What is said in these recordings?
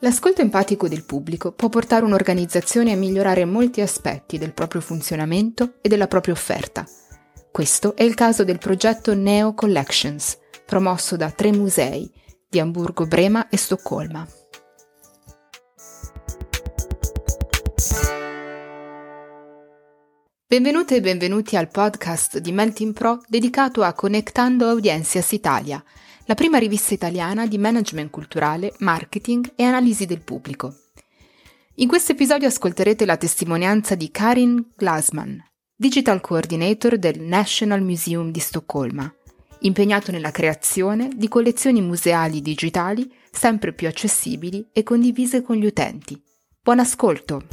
L'ascolto empatico del pubblico può portare un'organizzazione a migliorare molti aspetti del proprio funzionamento e della propria offerta. Questo è il caso del progetto Neo Collections, promosso da tre musei di Amburgo, Brema e Stoccolma. Benvenute e benvenuti al podcast di Melting Pro dedicato a Connectando Audiencias Italia, la prima rivista italiana di management culturale, marketing e analisi del pubblico. In questo episodio ascolterete la testimonianza di Karin Glasman, Digital Coordinator del National Museum di Stoccolma, impegnato nella creazione di collezioni museali digitali sempre più accessibili e condivise con gli utenti. Buon ascolto!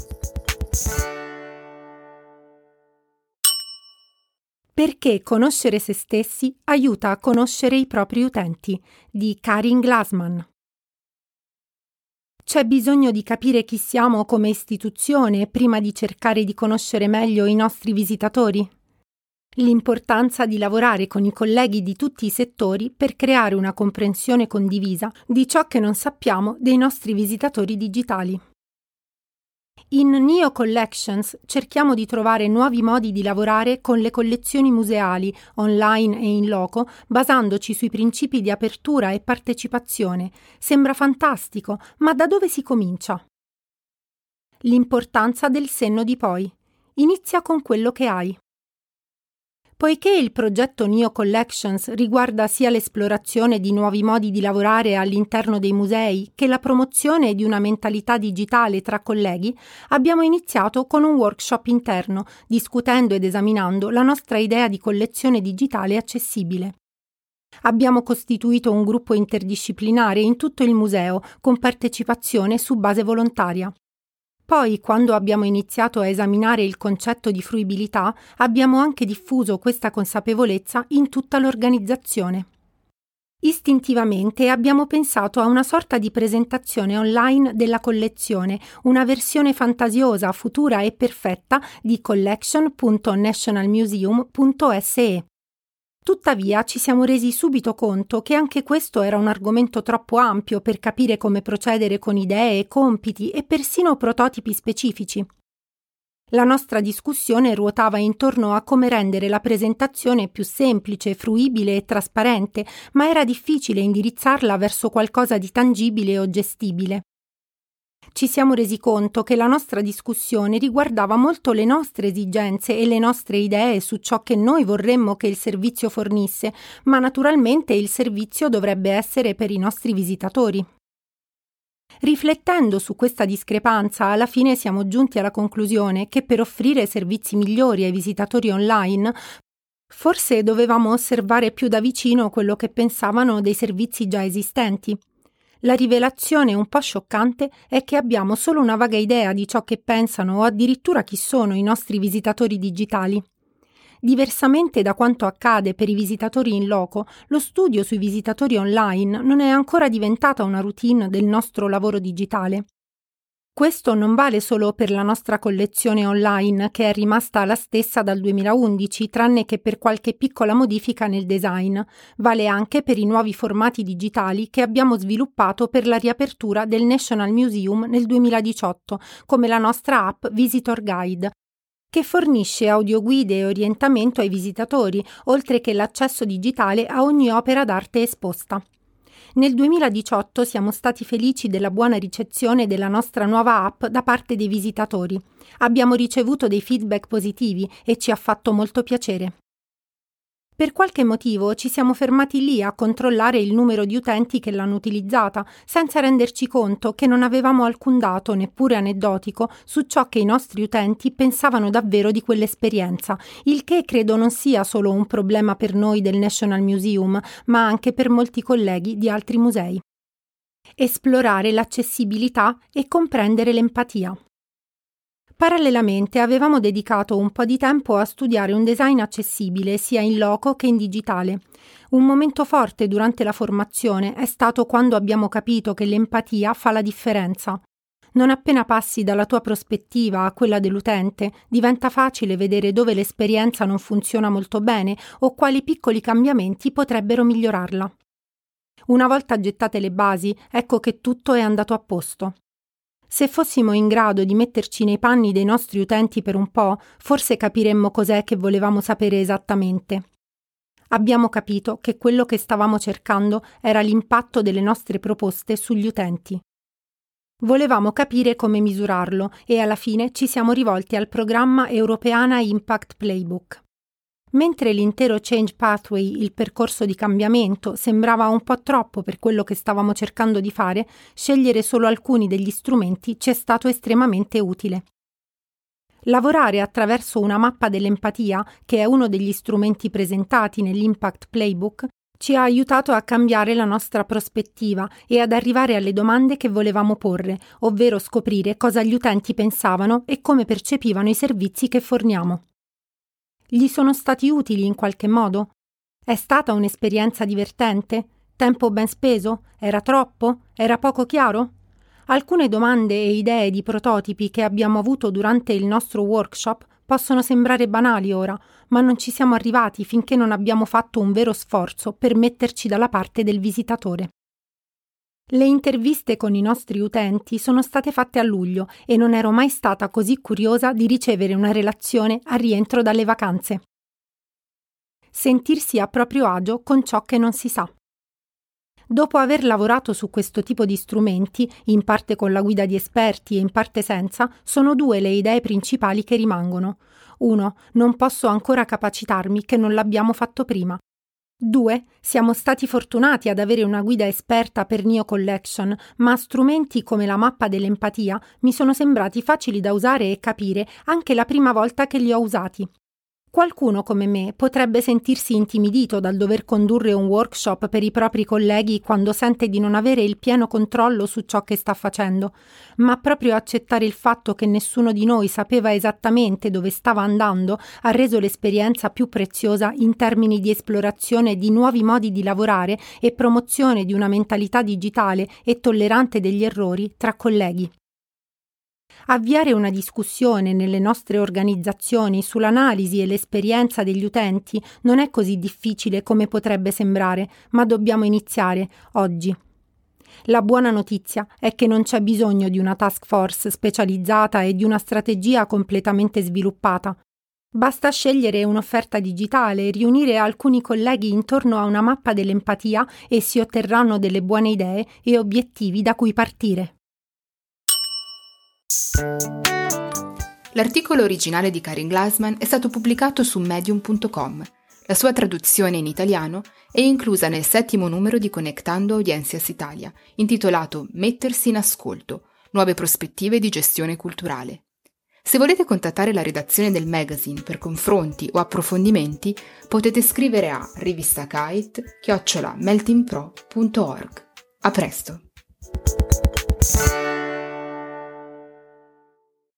Perché conoscere se stessi aiuta a conoscere i propri utenti di Karin Glassman. C'è bisogno di capire chi siamo come istituzione prima di cercare di conoscere meglio i nostri visitatori? L'importanza di lavorare con i colleghi di tutti i settori per creare una comprensione condivisa di ciò che non sappiamo dei nostri visitatori digitali. In Neo Collections cerchiamo di trovare nuovi modi di lavorare con le collezioni museali, online e in loco, basandoci sui principi di apertura e partecipazione. Sembra fantastico, ma da dove si comincia? L'importanza del senno di poi. Inizia con quello che hai. Poiché il progetto Neo Collections riguarda sia l'esplorazione di nuovi modi di lavorare all'interno dei musei che la promozione di una mentalità digitale tra colleghi, abbiamo iniziato con un workshop interno, discutendo ed esaminando la nostra idea di collezione digitale accessibile. Abbiamo costituito un gruppo interdisciplinare in tutto il museo, con partecipazione su base volontaria. Poi, quando abbiamo iniziato a esaminare il concetto di fruibilità, abbiamo anche diffuso questa consapevolezza in tutta l'organizzazione. Istintivamente abbiamo pensato a una sorta di presentazione online della collezione, una versione fantasiosa, futura e perfetta di collection.nationalmuseum.se. Tuttavia ci siamo resi subito conto che anche questo era un argomento troppo ampio per capire come procedere con idee, compiti e persino prototipi specifici. La nostra discussione ruotava intorno a come rendere la presentazione più semplice, fruibile e trasparente, ma era difficile indirizzarla verso qualcosa di tangibile o gestibile ci siamo resi conto che la nostra discussione riguardava molto le nostre esigenze e le nostre idee su ciò che noi vorremmo che il servizio fornisse, ma naturalmente il servizio dovrebbe essere per i nostri visitatori. Riflettendo su questa discrepanza, alla fine siamo giunti alla conclusione che per offrire servizi migliori ai visitatori online forse dovevamo osservare più da vicino quello che pensavano dei servizi già esistenti la rivelazione un po' scioccante è che abbiamo solo una vaga idea di ciò che pensano o addirittura chi sono i nostri visitatori digitali. Diversamente da quanto accade per i visitatori in loco, lo studio sui visitatori online non è ancora diventata una routine del nostro lavoro digitale. Questo non vale solo per la nostra collezione online, che è rimasta la stessa dal 2011, tranne che per qualche piccola modifica nel design, vale anche per i nuovi formati digitali che abbiamo sviluppato per la riapertura del National Museum nel 2018, come la nostra app Visitor Guide, che fornisce audioguide e orientamento ai visitatori, oltre che l'accesso digitale a ogni opera d'arte esposta. Nel 2018 siamo stati felici della buona ricezione della nostra nuova app da parte dei visitatori. Abbiamo ricevuto dei feedback positivi e ci ha fatto molto piacere. Per qualche motivo ci siamo fermati lì a controllare il numero di utenti che l'hanno utilizzata, senza renderci conto che non avevamo alcun dato, neppure aneddotico, su ciò che i nostri utenti pensavano davvero di quell'esperienza, il che credo non sia solo un problema per noi del National Museum, ma anche per molti colleghi di altri musei. Esplorare l'accessibilità e comprendere l'empatia. Parallelamente avevamo dedicato un po' di tempo a studiare un design accessibile sia in loco che in digitale. Un momento forte durante la formazione è stato quando abbiamo capito che l'empatia fa la differenza. Non appena passi dalla tua prospettiva a quella dell'utente, diventa facile vedere dove l'esperienza non funziona molto bene o quali piccoli cambiamenti potrebbero migliorarla. Una volta gettate le basi, ecco che tutto è andato a posto. Se fossimo in grado di metterci nei panni dei nostri utenti per un po', forse capiremmo cos'è che volevamo sapere esattamente. Abbiamo capito che quello che stavamo cercando era l'impatto delle nostre proposte sugli utenti. Volevamo capire come misurarlo e alla fine ci siamo rivolti al programma Europeana Impact Playbook. Mentre l'intero Change Pathway, il percorso di cambiamento, sembrava un po' troppo per quello che stavamo cercando di fare, scegliere solo alcuni degli strumenti ci è stato estremamente utile. Lavorare attraverso una mappa dell'empatia, che è uno degli strumenti presentati nell'Impact Playbook, ci ha aiutato a cambiare la nostra prospettiva e ad arrivare alle domande che volevamo porre, ovvero scoprire cosa gli utenti pensavano e come percepivano i servizi che forniamo. Gli sono stati utili in qualche modo? È stata un'esperienza divertente? Tempo ben speso? Era troppo? Era poco chiaro? Alcune domande e idee di prototipi che abbiamo avuto durante il nostro workshop Possono sembrare banali ora, ma non ci siamo arrivati finché non abbiamo fatto un vero sforzo per metterci dalla parte del visitatore. Le interviste con i nostri utenti sono state fatte a luglio e non ero mai stata così curiosa di ricevere una relazione a rientro dalle vacanze. Sentirsi a proprio agio con ciò che non si sa. Dopo aver lavorato su questo tipo di strumenti, in parte con la guida di esperti e in parte senza, sono due le idee principali che rimangono. 1. Non posso ancora capacitarmi che non l'abbiamo fatto prima. 2. Siamo stati fortunati ad avere una guida esperta per Neo Collection, ma strumenti come la mappa dell'empatia mi sono sembrati facili da usare e capire anche la prima volta che li ho usati. Qualcuno come me potrebbe sentirsi intimidito dal dover condurre un workshop per i propri colleghi quando sente di non avere il pieno controllo su ciò che sta facendo, ma proprio accettare il fatto che nessuno di noi sapeva esattamente dove stava andando ha reso l'esperienza più preziosa in termini di esplorazione di nuovi modi di lavorare e promozione di una mentalità digitale e tollerante degli errori tra colleghi. Avviare una discussione nelle nostre organizzazioni sull'analisi e l'esperienza degli utenti non è così difficile come potrebbe sembrare, ma dobbiamo iniziare oggi. La buona notizia è che non c'è bisogno di una task force specializzata e di una strategia completamente sviluppata. Basta scegliere un'offerta digitale, riunire alcuni colleghi intorno a una mappa dell'empatia e si otterranno delle buone idee e obiettivi da cui partire. L'articolo originale di Karin Glassman è stato pubblicato su medium.com. La sua traduzione in italiano è inclusa nel settimo numero di Connectando Audiencias Italia, intitolato Mettersi in ascolto, nuove prospettive di gestione culturale. Se volete contattare la redazione del magazine per confronti o approfondimenti, potete scrivere a rivistacite-meltingpro.org. A presto!